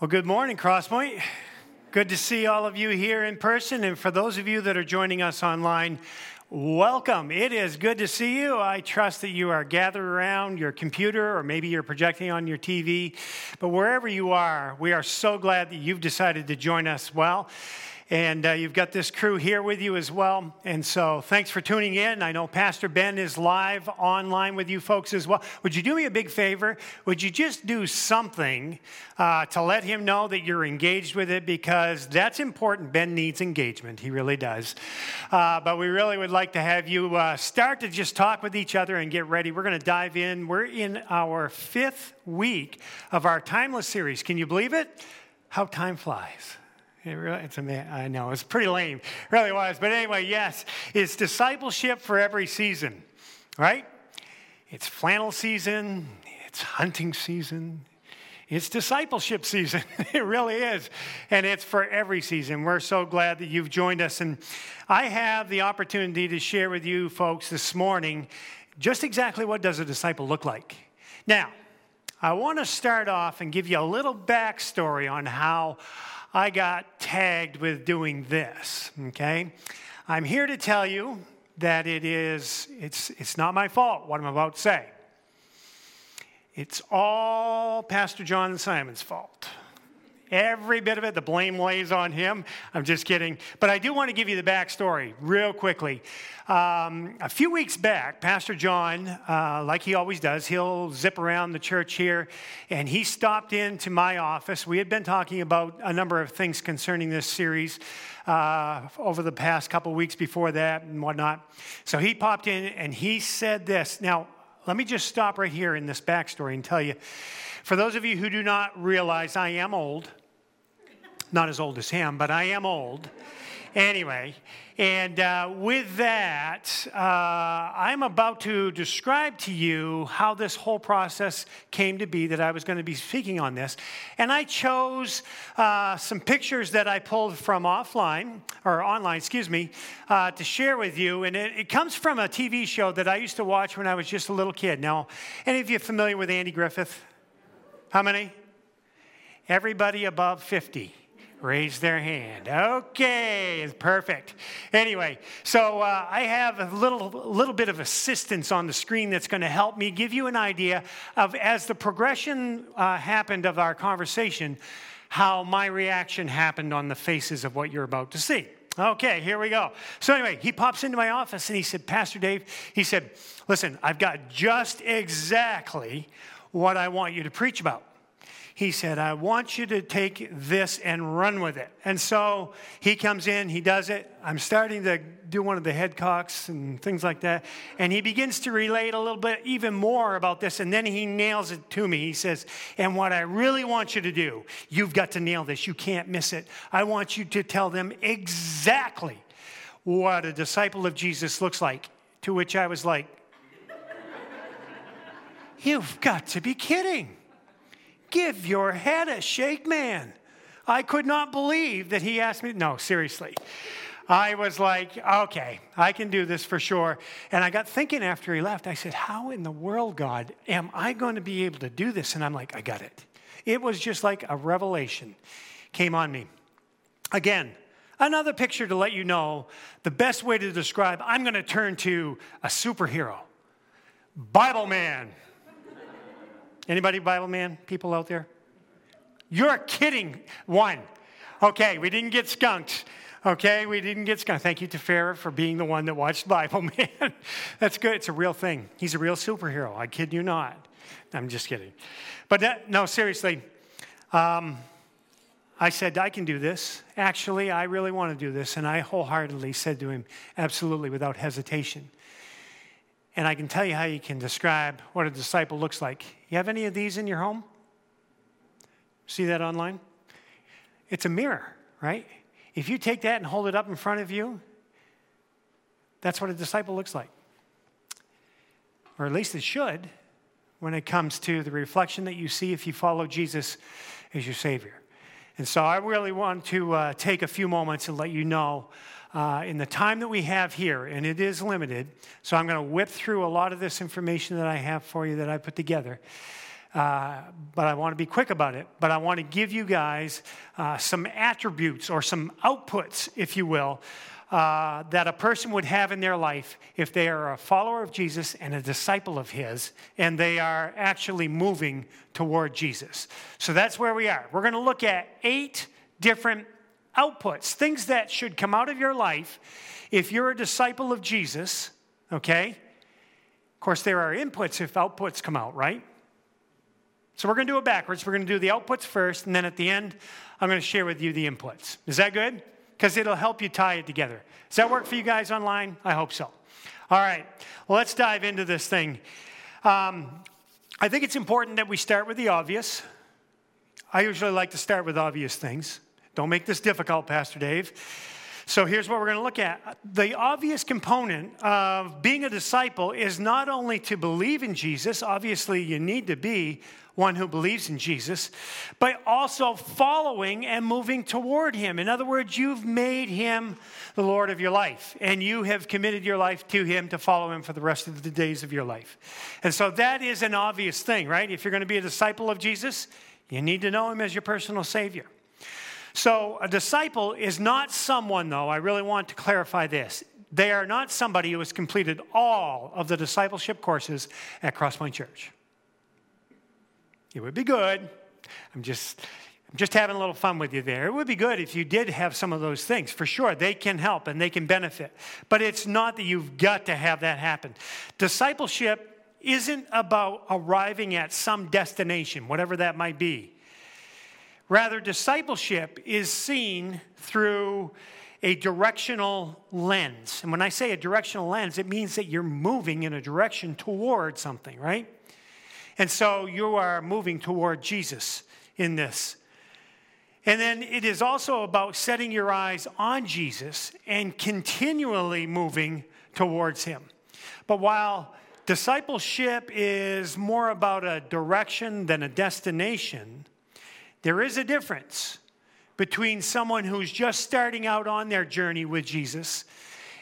Well, good morning, Crosspoint. Good to see all of you here in person. And for those of you that are joining us online, welcome. It is good to see you. I trust that you are gathered around your computer or maybe you're projecting on your TV. But wherever you are, we are so glad that you've decided to join us. Well, and uh, you've got this crew here with you as well. And so thanks for tuning in. I know Pastor Ben is live online with you folks as well. Would you do me a big favor? Would you just do something uh, to let him know that you're engaged with it? Because that's important. Ben needs engagement, he really does. Uh, but we really would like to have you uh, start to just talk with each other and get ready. We're going to dive in. We're in our fifth week of our Timeless series. Can you believe it? How time flies. It really, it's I know, it's pretty lame. It really was. But anyway, yes, it's discipleship for every season, right? It's flannel season, it's hunting season, it's discipleship season. it really is. And it's for every season. We're so glad that you've joined us. And I have the opportunity to share with you folks this morning just exactly what does a disciple look like. Now, I want to start off and give you a little backstory on how I got tagged with doing this, okay? I'm here to tell you that it is, it's, it's not my fault what I'm about to say. It's all Pastor John Simon's fault. Every bit of it, the blame lays on him. I'm just kidding. But I do want to give you the backstory real quickly. Um, a few weeks back, Pastor John, uh, like he always does, he'll zip around the church here, and he stopped into my office. We had been talking about a number of things concerning this series uh, over the past couple weeks before that and whatnot. So he popped in and he said this. Now, let me just stop right here in this backstory and tell you for those of you who do not realize, I am old. Not as old as him, but I am old. Anyway, and uh, with that, uh, I'm about to describe to you how this whole process came to be that I was going to be speaking on this. And I chose uh, some pictures that I pulled from offline, or online, excuse me, uh, to share with you. And it, it, comes from a TV show that I used to watch when I was just a little kid. Now, any of you familiar with Andy Griffith? How many? Everybody above 50 raise their hand. Okay, perfect. Anyway, so uh, I have a little, little bit of assistance on the screen that's going to help me give you an idea of as the progression uh, happened of our conversation, how my reaction happened on the faces of what you're about to see. Okay, here we go. So, anyway, he pops into my office and he said, Pastor Dave, he said, listen, I've got just exactly what I want you to preach about. He said, I want you to take this and run with it. And so he comes in, he does it. I'm starting to do one of the head cocks and things like that. And he begins to relate a little bit even more about this. And then he nails it to me. He says, And what I really want you to do, you've got to nail this. You can't miss it. I want you to tell them exactly what a disciple of Jesus looks like. To which I was like, You've got to be kidding. Give your head a shake, man. I could not believe that he asked me. No, seriously. I was like, okay, I can do this for sure. And I got thinking after he left, I said, how in the world, God, am I going to be able to do this? And I'm like, I got it. It was just like a revelation came on me. Again, another picture to let you know the best way to describe, I'm going to turn to a superhero, Bible man. Anybody Bible man people out there? You're kidding. One. Okay, we didn't get skunked. Okay, we didn't get skunked. Thank you to Farah for being the one that watched Bible Man. That's good. It's a real thing. He's a real superhero. I kid you not. I'm just kidding. But that, no, seriously. Um, I said, I can do this. Actually, I really want to do this. And I wholeheartedly said to him, absolutely, without hesitation. And I can tell you how you can describe what a disciple looks like. You have any of these in your home? See that online? It's a mirror, right? If you take that and hold it up in front of you, that's what a disciple looks like. Or at least it should when it comes to the reflection that you see if you follow Jesus as your Savior. And so I really want to uh, take a few moments and let you know uh, in the time that we have here, and it is limited, so I'm going to whip through a lot of this information that I have for you that I put together. uh, but I want to be quick about it. But I want to give you guys uh, some attributes or some outputs, if you will, uh, that a person would have in their life if they are a follower of Jesus and a disciple of His, and they are actually moving toward Jesus. So that's where we are. We're going to look at eight different outputs, things that should come out of your life if you're a disciple of Jesus, okay? Of course, there are inputs if outputs come out, right? So we're going to do it backwards. We're going to do the outputs first, and then at the end, I'm going to share with you the inputs. Is that good? Because it'll help you tie it together. Does that work for you guys online? I hope so. All right, well, let's dive into this thing. Um, I think it's important that we start with the obvious. I usually like to start with obvious things. Don't make this difficult, Pastor Dave. So here's what we're going to look at. The obvious component of being a disciple is not only to believe in Jesus, obviously, you need to be one who believes in Jesus, but also following and moving toward him. In other words, you've made him the Lord of your life, and you have committed your life to him to follow him for the rest of the days of your life. And so that is an obvious thing, right? If you're going to be a disciple of Jesus, you need to know him as your personal Savior. So, a disciple is not someone, though, I really want to clarify this. They are not somebody who has completed all of the discipleship courses at Crosspoint Church. It would be good. I'm just. I'm just having a little fun with you there. It would be good if you did have some of those things. For sure, they can help and they can benefit. But it's not that you've got to have that happen. Discipleship isn't about arriving at some destination, whatever that might be. Rather, discipleship is seen through a directional lens. And when I say a directional lens, it means that you're moving in a direction toward something, right? And so you are moving toward Jesus in this. And then it is also about setting your eyes on Jesus and continually moving towards him. But while discipleship is more about a direction than a destination, there is a difference between someone who's just starting out on their journey with Jesus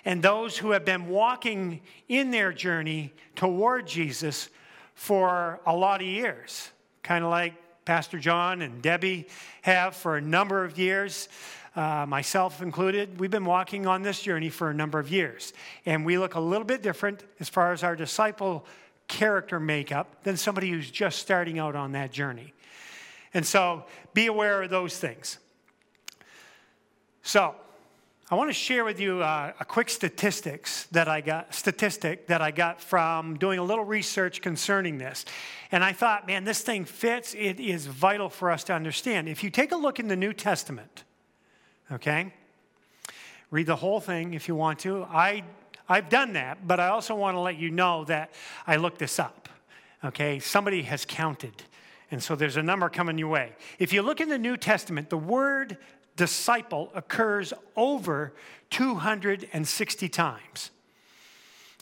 and those who have been walking in their journey toward Jesus for a lot of years, kind of like Pastor John and Debbie have for a number of years. Uh, myself included, we've been walking on this journey for a number of years. And we look a little bit different as far as our disciple character makeup than somebody who's just starting out on that journey. And so be aware of those things. So, I want to share with you uh, a quick statistics that I got statistic that I got from doing a little research concerning this. And I thought, man, this thing fits. It is vital for us to understand. If you take a look in the New Testament, okay? Read the whole thing if you want to. I I've done that, but I also want to let you know that I looked this up. Okay? Somebody has counted and so there's a number coming your way. If you look in the New Testament, the word disciple occurs over 260 times.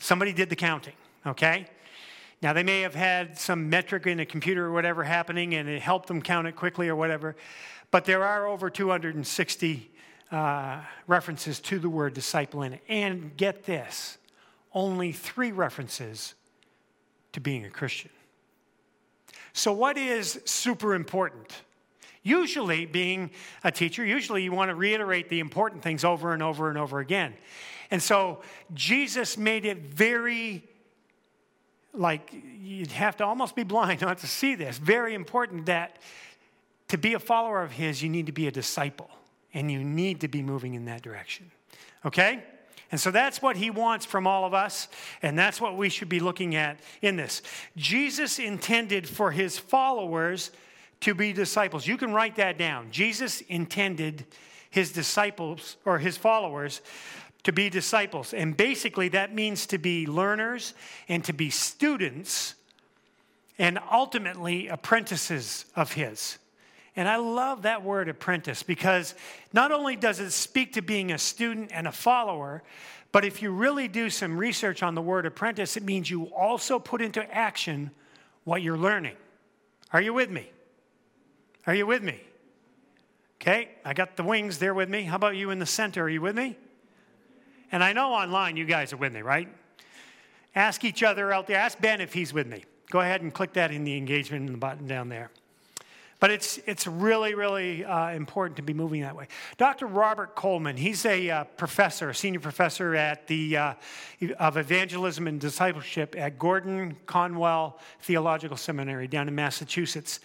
Somebody did the counting, okay? Now, they may have had some metric in a computer or whatever happening and it helped them count it quickly or whatever, but there are over 260 uh, references to the word disciple in it. And get this only three references to being a Christian. So, what is super important? Usually, being a teacher, usually you want to reiterate the important things over and over and over again. And so, Jesus made it very like you'd have to almost be blind not to see this. Very important that to be a follower of His, you need to be a disciple and you need to be moving in that direction. Okay? And so that's what he wants from all of us, and that's what we should be looking at in this. Jesus intended for his followers to be disciples. You can write that down. Jesus intended his disciples or his followers to be disciples. And basically, that means to be learners and to be students and ultimately apprentices of his. And I love that word apprentice because not only does it speak to being a student and a follower, but if you really do some research on the word apprentice, it means you also put into action what you're learning. Are you with me? Are you with me? Okay, I got the wings there with me. How about you in the center? Are you with me? And I know online you guys are with me, right? Ask each other out there. Ask Ben if he's with me. Go ahead and click that in the engagement button down there. But it's, it's really, really uh, important to be moving that way. Dr. Robert Coleman, he's a uh, professor, a senior professor at the, uh, of evangelism and discipleship at Gordon Conwell Theological Seminary down in Massachusetts.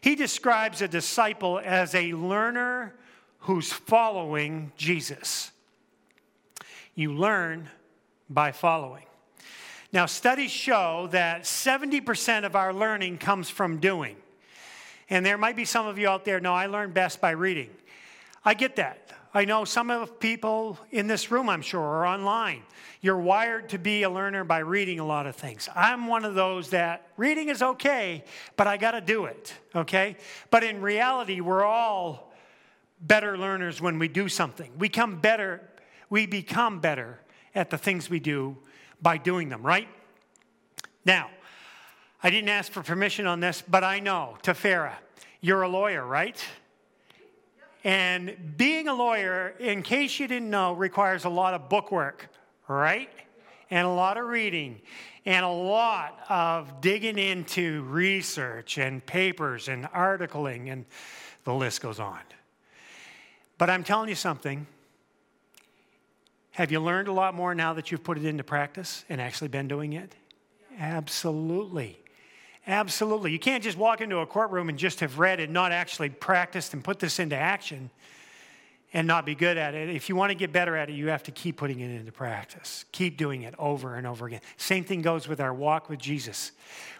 He describes a disciple as a learner who's following Jesus. You learn by following. Now, studies show that 70% of our learning comes from doing. And there might be some of you out there, no, I learn best by reading. I get that. I know some of people in this room, I'm sure, or online. You're wired to be a learner by reading a lot of things. I'm one of those that reading is okay, but I got to do it, okay? But in reality, we're all better learners when we do something. We come better, we become better at the things we do by doing them, right? Now, I didn't ask for permission on this, but I know, Tafera, you're a lawyer, right? And being a lawyer, in case you didn't know, requires a lot of book work, right? And a lot of reading and a lot of digging into research and papers and articling, and the list goes on. But I'm telling you something. Have you learned a lot more now that you've put it into practice and actually been doing it? Absolutely. Absolutely. You can't just walk into a courtroom and just have read and not actually practiced and put this into action and not be good at it. If you want to get better at it, you have to keep putting it into practice. Keep doing it over and over again. Same thing goes with our walk with Jesus.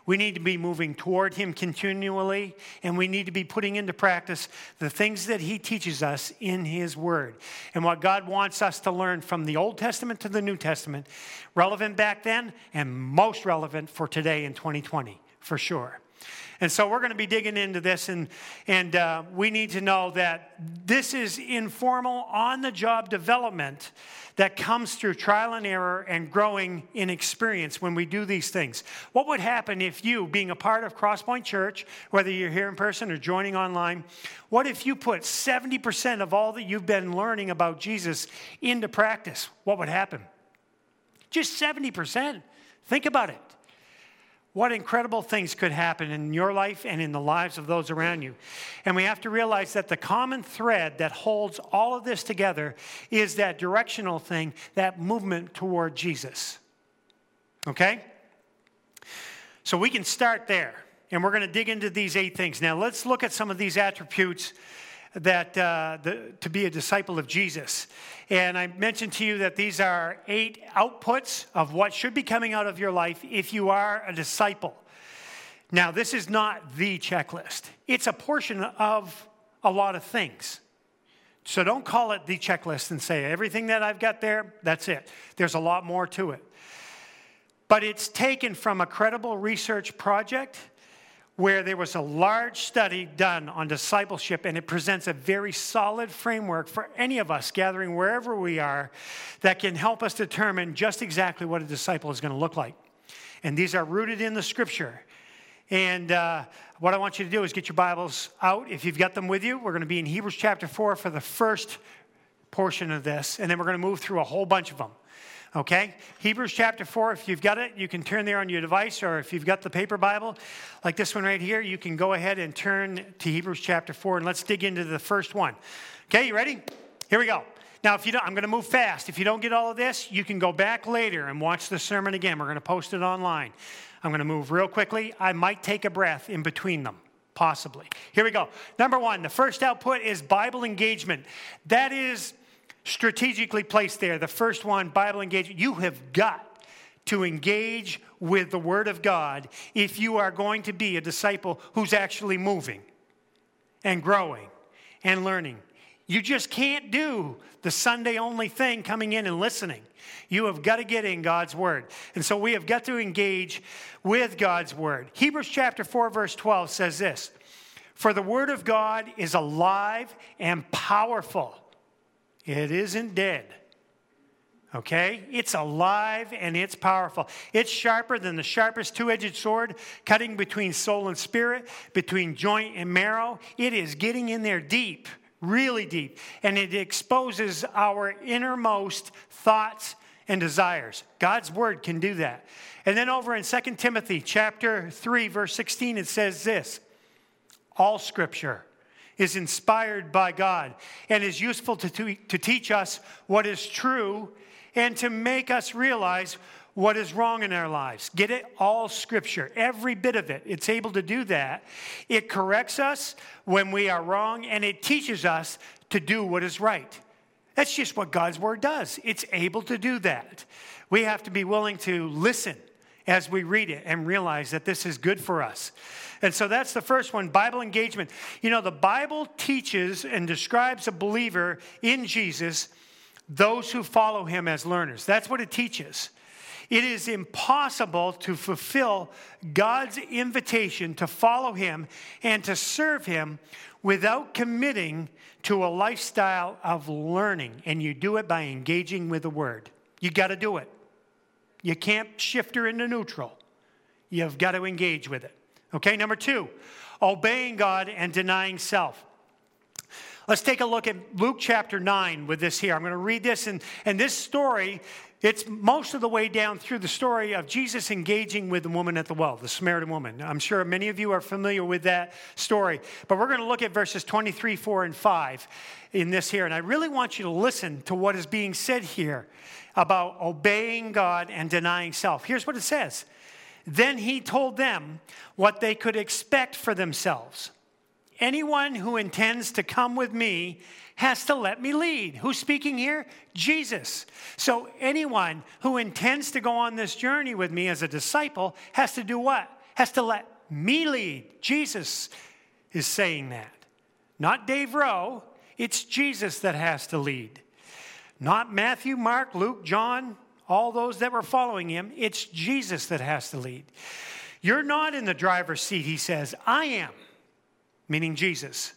We need to be moving toward Him continually, and we need to be putting into practice the things that He teaches us in His Word. And what God wants us to learn from the Old Testament to the New Testament, relevant back then and most relevant for today in 2020 for sure. And so we're going to be digging into this, and, and uh, we need to know that this is informal, on the job development that comes through trial and error and growing in experience when we do these things. What would happen if you, being a part of Crosspoint Church, whether you're here in person or joining online, what if you put 70% of all that you've been learning about Jesus into practice? What would happen? Just 70%. Think about it what incredible things could happen in your life and in the lives of those around you. And we have to realize that the common thread that holds all of this together is that directional thing, that movement toward Jesus. Okay? So we can start there. And we're going to dig into these eight things. Now, let's look at some of these attributes that uh, the, to be a disciple of Jesus. And I mentioned to you that these are eight outputs of what should be coming out of your life if you are a disciple. Now, this is not the checklist, it's a portion of a lot of things. So don't call it the checklist and say everything that I've got there, that's it. There's a lot more to it. But it's taken from a credible research project where there was a large study done on discipleship, and it presents a very solid framework for any of us gathering wherever we are that can help us determine just exactly what a disciple is going to look like. And these are rooted in the scripture. And uh, what I want you to do is get your Bibles out. If you've got them with you, we're going to be in Hebrews chapter 4 for the first portion of this, and then we're going to move through a whole bunch of them. Okay? Hebrews chapter 4, if you've got it, you can turn there on your device, or if you've got the paper Bible, like this one right here, you can go ahead and turn to Hebrews chapter 4, and let's dig into the first one. Okay, you ready? Here we go. Now, if you don't, I'm going to move fast. If you don't get all of this, you can go back later and watch the sermon again. We're going to post it online. I'm going to move real quickly. I might take a breath in between them, possibly. Here we go. Number one, the first output is Bible engagement. That is strategically placed there. The first one, Bible engagement. You have got to engage with the Word of God if you are going to be a disciple who's actually moving and growing and learning. You just can't do the Sunday only thing coming in and listening. You have got to get in God's Word. And so we have got to engage with God's Word. Hebrews chapter 4, verse 12 says this For the Word of God is alive and powerful it isn't dead. Okay? It's alive and it's powerful. It's sharper than the sharpest two edged sword, cutting between soul and spirit, between joint and marrow. It is getting in there deep, really deep, and it exposes our innermost thoughts and desires. God's word can do that. And then over in 2 Timothy chapter 3 verse 16 it says this. All scripture is inspired by God and is useful to, to, to teach us what is true and to make us realize what is wrong in our lives. Get it? All scripture, every bit of it. It's able to do that. It corrects us when we are wrong and it teaches us to do what is right. That's just what God's word does. It's able to do that. We have to be willing to listen as we read it and realize that this is good for us. And so that's the first one Bible engagement. You know, the Bible teaches and describes a believer in Jesus, those who follow him as learners. That's what it teaches. It is impossible to fulfill God's invitation to follow Him and to serve Him without committing to a lifestyle of learning. And you do it by engaging with the Word. You got to do it. You can't shift her into neutral. You've got to engage with it. Okay, number two, obeying God and denying self. Let's take a look at Luke chapter 9 with this here. I'm going to read this, and, and this story it's most of the way down through the story of Jesus engaging with the woman at the well, the Samaritan woman. I'm sure many of you are familiar with that story, but we're going to look at verses 23, 4, and 5 in this here. And I really want you to listen to what is being said here about obeying God and denying self. Here's what it says Then he told them what they could expect for themselves. Anyone who intends to come with me has to let me lead. Who's speaking here? Jesus. So anyone who intends to go on this journey with me as a disciple has to do what? Has to let me lead. Jesus is saying that. Not Dave Rowe, it's Jesus that has to lead. Not Matthew, Mark, Luke, John, all those that were following him. It's Jesus that has to lead. You're not in the driver's seat, he says. I am, meaning Jesus.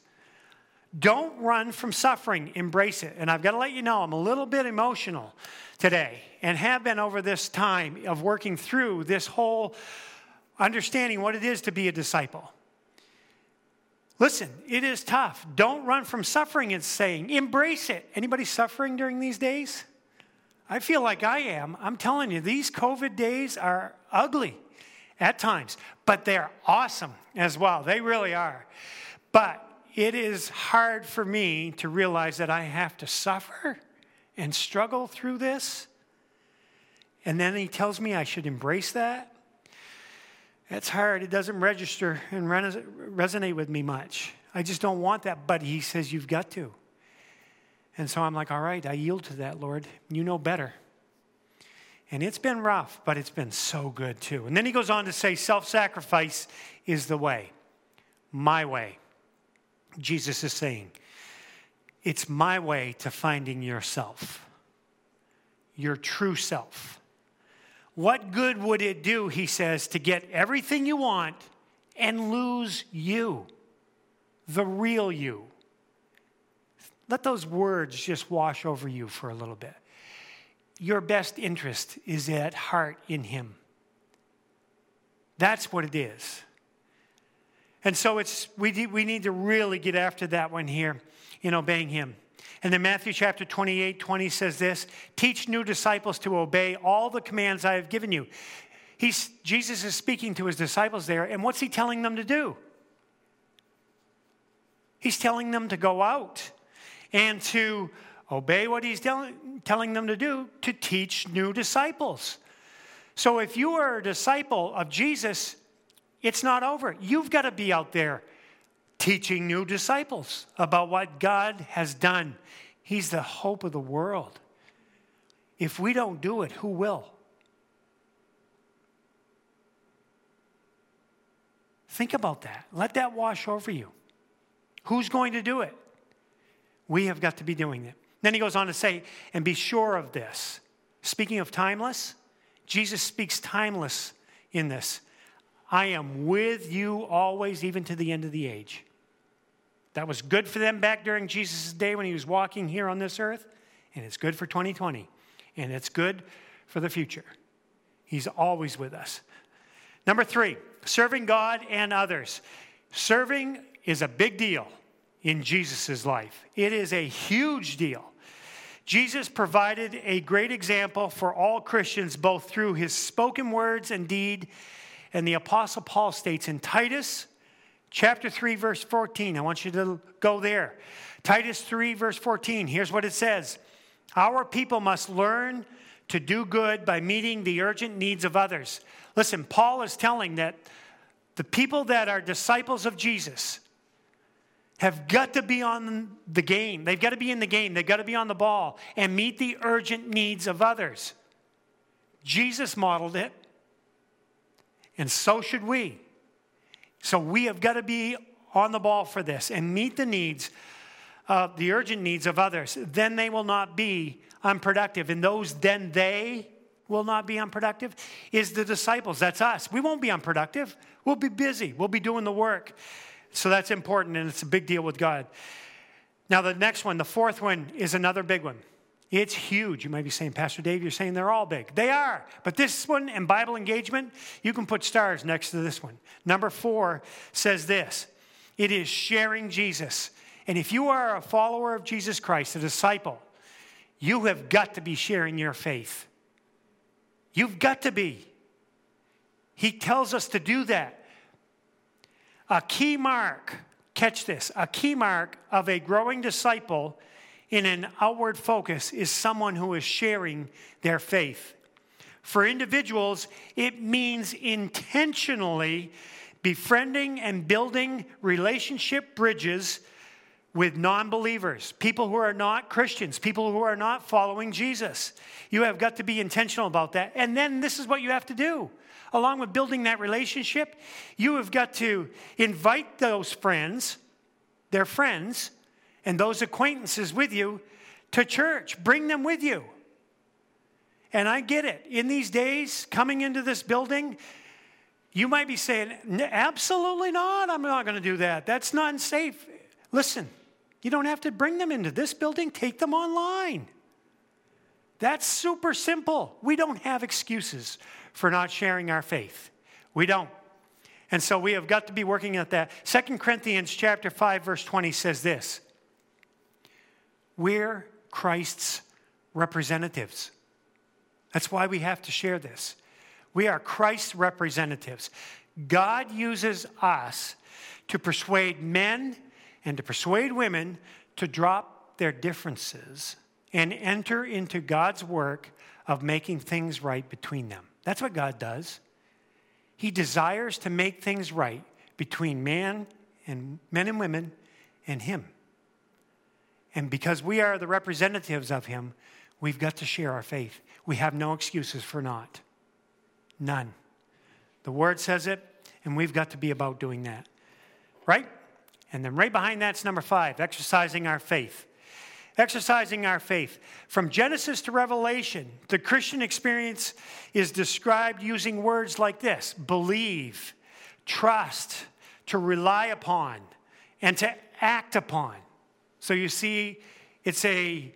Don't run from suffering, embrace it. And I've got to let you know, I'm a little bit emotional today and have been over this time of working through this whole understanding what it is to be a disciple. Listen, it is tough. Don't run from suffering, it's saying. Embrace it. Anybody suffering during these days? I feel like I am. I'm telling you, these COVID days are ugly at times, but they're awesome as well. They really are. But it is hard for me to realize that I have to suffer and struggle through this. And then he tells me I should embrace that. It's hard. It doesn't register and resonate with me much. I just don't want that. But he says, You've got to. And so I'm like, All right, I yield to that, Lord. You know better. And it's been rough, but it's been so good too. And then he goes on to say, Self sacrifice is the way, my way. Jesus is saying, It's my way to finding yourself, your true self. What good would it do, he says, to get everything you want and lose you, the real you? Let those words just wash over you for a little bit. Your best interest is at heart in him. That's what it is. And so it's, we, we need to really get after that one here in obeying him. And then Matthew chapter 28, 20 says this Teach new disciples to obey all the commands I have given you. He's, Jesus is speaking to his disciples there, and what's he telling them to do? He's telling them to go out and to obey what he's tell, telling them to do to teach new disciples. So if you are a disciple of Jesus, it's not over. You've got to be out there teaching new disciples about what God has done. He's the hope of the world. If we don't do it, who will? Think about that. Let that wash over you. Who's going to do it? We have got to be doing it. Then he goes on to say, and be sure of this. Speaking of timeless, Jesus speaks timeless in this. I am with you always, even to the end of the age. That was good for them back during Jesus' day when he was walking here on this earth, and it's good for 2020, and it's good for the future. He's always with us. Number three, serving God and others. Serving is a big deal in Jesus' life, it is a huge deal. Jesus provided a great example for all Christians, both through his spoken words and deed. And the Apostle Paul states in Titus chapter 3, verse 14, I want you to go there. Titus 3, verse 14, here's what it says Our people must learn to do good by meeting the urgent needs of others. Listen, Paul is telling that the people that are disciples of Jesus, have got to be on the game. They've got to be in the game. They've got to be on the ball and meet the urgent needs of others. Jesus modeled it, and so should we. So we have got to be on the ball for this and meet the needs, uh, the urgent needs of others. Then they will not be unproductive. And those then they will not be unproductive is the disciples. That's us. We won't be unproductive. We'll be busy. We'll be doing the work. So that's important, and it's a big deal with God. Now, the next one, the fourth one, is another big one. It's huge. You might be saying, Pastor Dave, you're saying they're all big. They are. But this one and Bible engagement, you can put stars next to this one. Number four says this it is sharing Jesus. And if you are a follower of Jesus Christ, a disciple, you have got to be sharing your faith. You've got to be. He tells us to do that. A key mark, catch this, a key mark of a growing disciple in an outward focus is someone who is sharing their faith. For individuals, it means intentionally befriending and building relationship bridges with non believers, people who are not Christians, people who are not following Jesus. You have got to be intentional about that. And then this is what you have to do along with building that relationship, you have got to invite those friends, their friends, and those acquaintances with you to church. Bring them with you. And I get it. In these days, coming into this building, you might be saying, absolutely not. I'm not going to do that. That's not safe. Listen, you don't have to bring them into this building, take them online. That's super simple. We don't have excuses for not sharing our faith. We don't. And so we have got to be working at that. Second Corinthians chapter 5 verse 20 says this. We're Christ's representatives. That's why we have to share this. We are Christ's representatives. God uses us to persuade men and to persuade women to drop their differences and enter into God's work of making things right between them. That's what God does. He desires to make things right between man and men and women and him. And because we are the representatives of him, we've got to share our faith. We have no excuses for not. None. The word says it, and we've got to be about doing that. Right? And then right behind that's number five exercising our faith exercising our faith. From Genesis to Revelation, the Christian experience is described using words like this believe, trust, to rely upon, and to act upon. So you see, it's, a,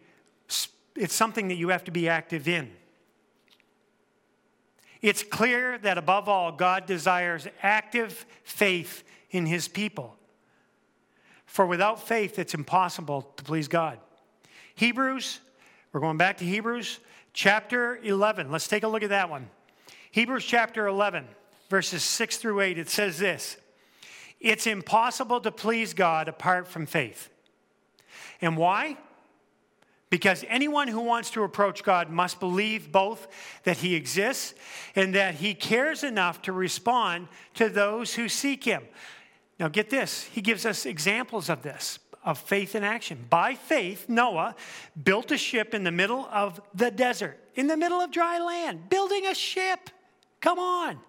it's something that you have to be active in. It's clear that above all, God desires active faith in his people. For without faith, it's impossible to please God. Hebrews, we're going back to Hebrews chapter 11. Let's take a look at that one. Hebrews chapter 11, verses 6 through 8, it says this It's impossible to please God apart from faith. And why? Because anyone who wants to approach God must believe both that He exists and that He cares enough to respond to those who seek Him. Now, get this, He gives us examples of this of faith in action. By faith, Noah built a ship in the middle of the desert, in the middle of dry land, building a ship. Come on.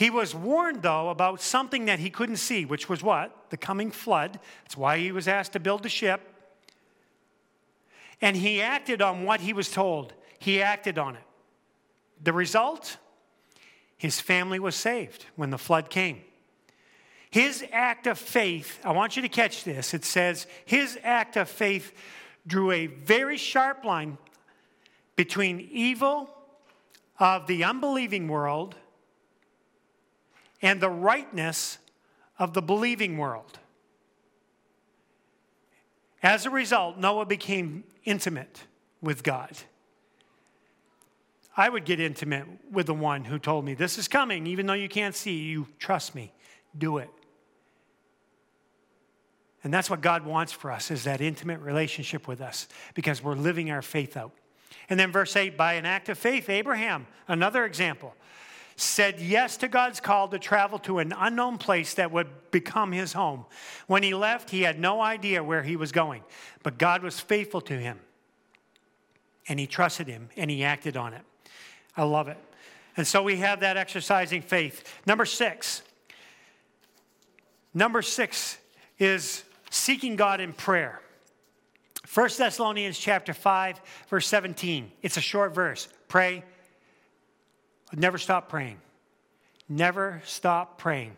He was warned, though, about something that he couldn't see, which was what? The coming flood. That's why he was asked to build the ship. And he acted on what he was told. He acted on it. The result? His family was saved when the flood came. His act of faith, I want you to catch this. It says, his act of faith drew a very sharp line between evil of the unbelieving world and the rightness of the believing world. As a result, Noah became intimate with God. I would get intimate with the one who told me, This is coming, even though you can't see, you trust me, do it. And that's what God wants for us is that intimate relationship with us because we're living our faith out. And then verse 8, by an act of faith, Abraham, another example, said yes to God's call to travel to an unknown place that would become his home. When he left, he had no idea where he was going, but God was faithful to him. And he trusted him and he acted on it. I love it. And so we have that exercising faith. Number six. Number six is seeking God in prayer. 1 Thessalonians chapter 5 verse 17. It's a short verse. Pray never stop praying. Never stop praying.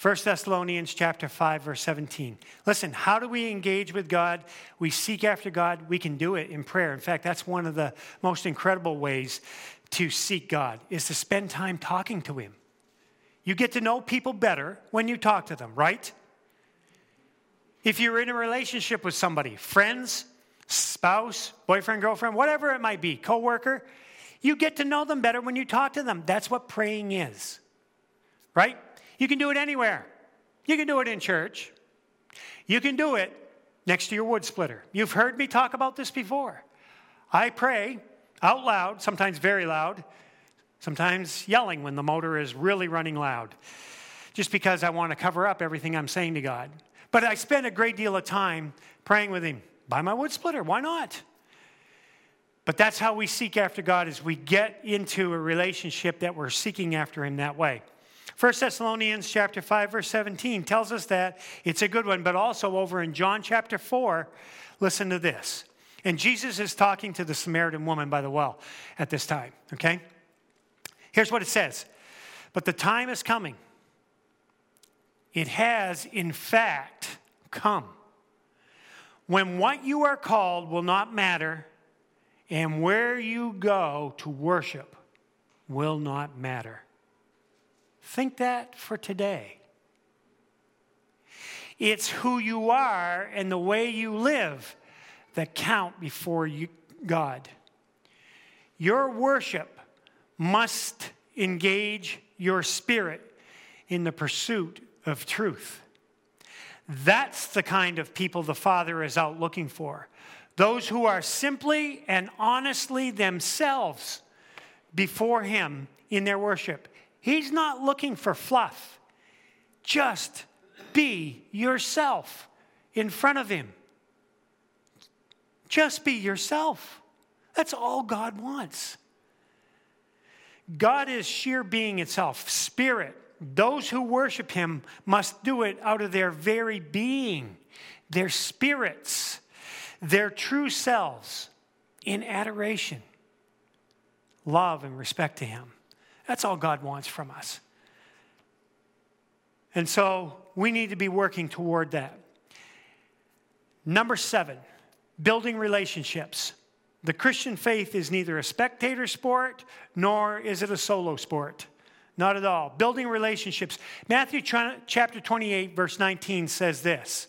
1 Thessalonians chapter 5 verse 17. Listen, how do we engage with God? We seek after God. We can do it in prayer. In fact, that's one of the most incredible ways to seek God is to spend time talking to him. You get to know people better when you talk to them, right? If you're in a relationship with somebody, friends, spouse, boyfriend, girlfriend, whatever it might be, coworker, you get to know them better when you talk to them. That's what praying is. Right? You can do it anywhere. You can do it in church. You can do it next to your wood splitter. You've heard me talk about this before. I pray out loud, sometimes very loud, sometimes yelling when the motor is really running loud, just because I want to cover up everything I'm saying to God. But I spend a great deal of time praying with Him by my wood splitter. Why not? But that's how we seek after God is we get into a relationship that we're seeking after him that way. 1 Thessalonians chapter 5 verse 17 tells us that it's a good one, but also over in John chapter 4, listen to this. And Jesus is talking to the Samaritan woman by the well at this time, okay? Here's what it says. But the time is coming it has, in fact, come. When what you are called will not matter, and where you go to worship will not matter. Think that for today. It's who you are and the way you live that count before you, God. Your worship must engage your spirit in the pursuit of truth. That's the kind of people the Father is out looking for. Those who are simply and honestly themselves before Him in their worship. He's not looking for fluff. Just be yourself in front of Him. Just be yourself. That's all God wants. God is sheer being itself, spirit, those who worship him must do it out of their very being, their spirits, their true selves in adoration, love, and respect to him. That's all God wants from us. And so we need to be working toward that. Number seven, building relationships. The Christian faith is neither a spectator sport nor is it a solo sport. Not at all. Building relationships. Matthew chapter 28, verse 19 says this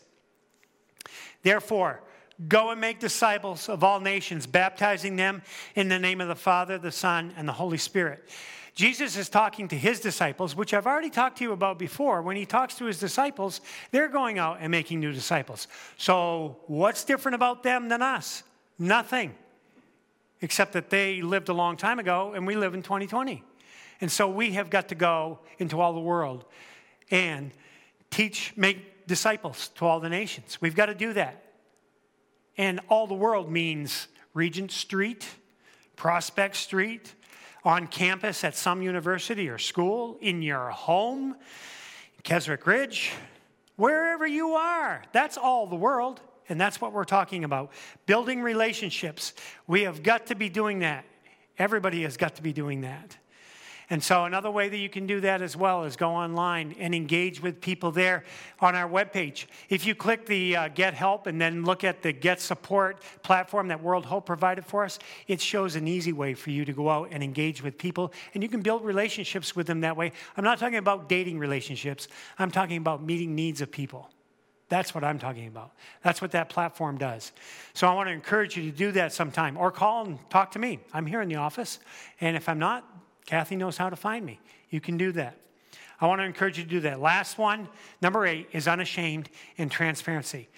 Therefore, go and make disciples of all nations, baptizing them in the name of the Father, the Son, and the Holy Spirit. Jesus is talking to his disciples, which I've already talked to you about before. When he talks to his disciples, they're going out and making new disciples. So, what's different about them than us? Nothing. Except that they lived a long time ago and we live in 2020. And so we have got to go into all the world and teach, make disciples to all the nations. We've got to do that. And all the world means Regent Street, Prospect Street, on campus at some university or school, in your home, Keswick Ridge, wherever you are. That's all the world. And that's what we're talking about. Building relationships. We have got to be doing that. Everybody has got to be doing that. And so, another way that you can do that as well is go online and engage with people there on our webpage. If you click the uh, Get Help and then look at the Get Support platform that World Hope provided for us, it shows an easy way for you to go out and engage with people. And you can build relationships with them that way. I'm not talking about dating relationships, I'm talking about meeting needs of people. That's what I'm talking about. That's what that platform does. So I want to encourage you to do that sometime or call and talk to me. I'm here in the office. And if I'm not, Kathy knows how to find me. You can do that. I want to encourage you to do that. Last one, number eight, is unashamed and transparency.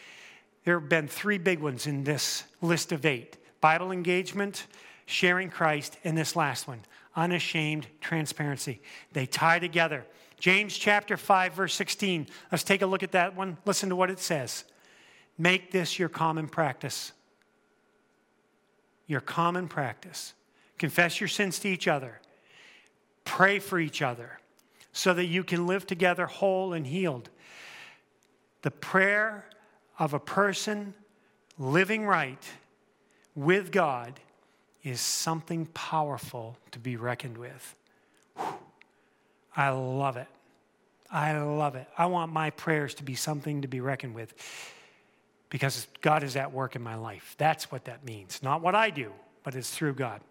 There have been three big ones in this list of eight Bible engagement, sharing Christ, and this last one unashamed transparency. They tie together. James chapter 5, verse 16. Let's take a look at that one. Listen to what it says. Make this your common practice. Your common practice. Confess your sins to each other. Pray for each other so that you can live together whole and healed. The prayer of a person living right with God is something powerful to be reckoned with. Whew. I love it. I love it. I want my prayers to be something to be reckoned with because God is at work in my life. That's what that means. Not what I do, but it's through God.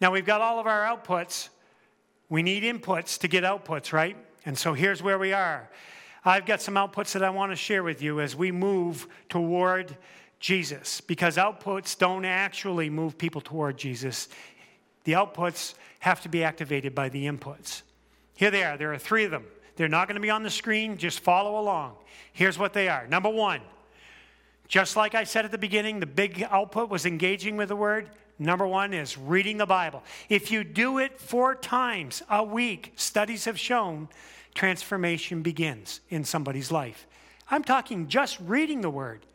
Now we've got all of our outputs. We need inputs to get outputs, right? And so here's where we are. I've got some outputs that I want to share with you as we move toward Jesus because outputs don't actually move people toward Jesus. The outputs have to be activated by the inputs. Here they are. There are three of them. They're not going to be on the screen. Just follow along. Here's what they are. Number one, just like I said at the beginning, the big output was engaging with the word. Number one is reading the Bible. If you do it four times a week, studies have shown transformation begins in somebody's life. I'm talking just reading the word.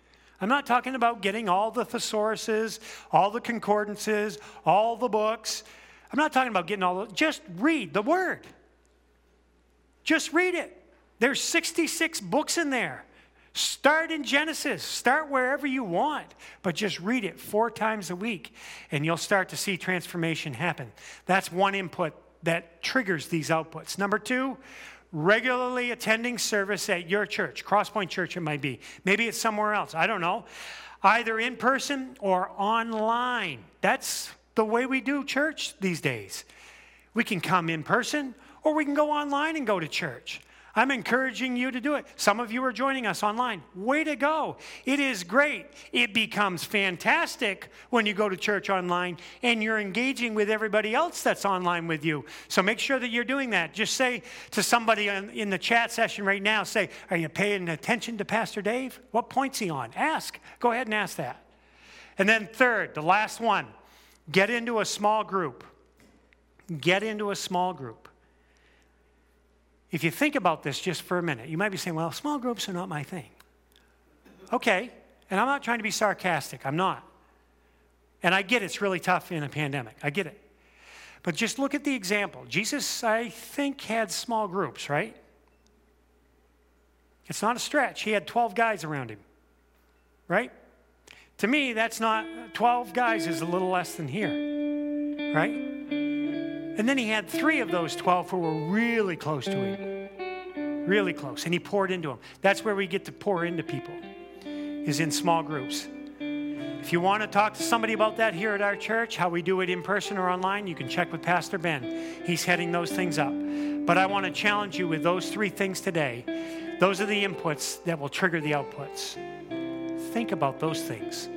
I'm not talking about getting all the thesauruses, all the concordances, all the books. I'm not talking about getting all the, just read the word. Just read it. There's 66 books in there. Start in Genesis. Start wherever you want, but just read it four times a week, and you'll start to see transformation happen. That's one input that triggers these outputs. Number two, regularly attending service at your church, Crosspoint Church, it might be. Maybe it's somewhere else. I don't know. Either in person or online. That's the way we do church these days. We can come in person or we can go online and go to church. I'm encouraging you to do it. Some of you are joining us online. Way to go. It is great. It becomes fantastic when you go to church online and you're engaging with everybody else that's online with you. So make sure that you're doing that. Just say to somebody in the chat session right now, say, Are you paying attention to Pastor Dave? What point's he on? Ask. Go ahead and ask that. And then, third, the last one get into a small group. Get into a small group. If you think about this just for a minute, you might be saying, well, small groups are not my thing. Okay, and I'm not trying to be sarcastic, I'm not. And I get it's really tough in a pandemic, I get it. But just look at the example. Jesus, I think, had small groups, right? It's not a stretch. He had 12 guys around him, right? To me, that's not 12 guys is a little less than here, right? And then he had three of those 12 who were really close to him. Really close. And he poured into them. That's where we get to pour into people, is in small groups. If you want to talk to somebody about that here at our church, how we do it in person or online, you can check with Pastor Ben. He's heading those things up. But I want to challenge you with those three things today. Those are the inputs that will trigger the outputs. Think about those things.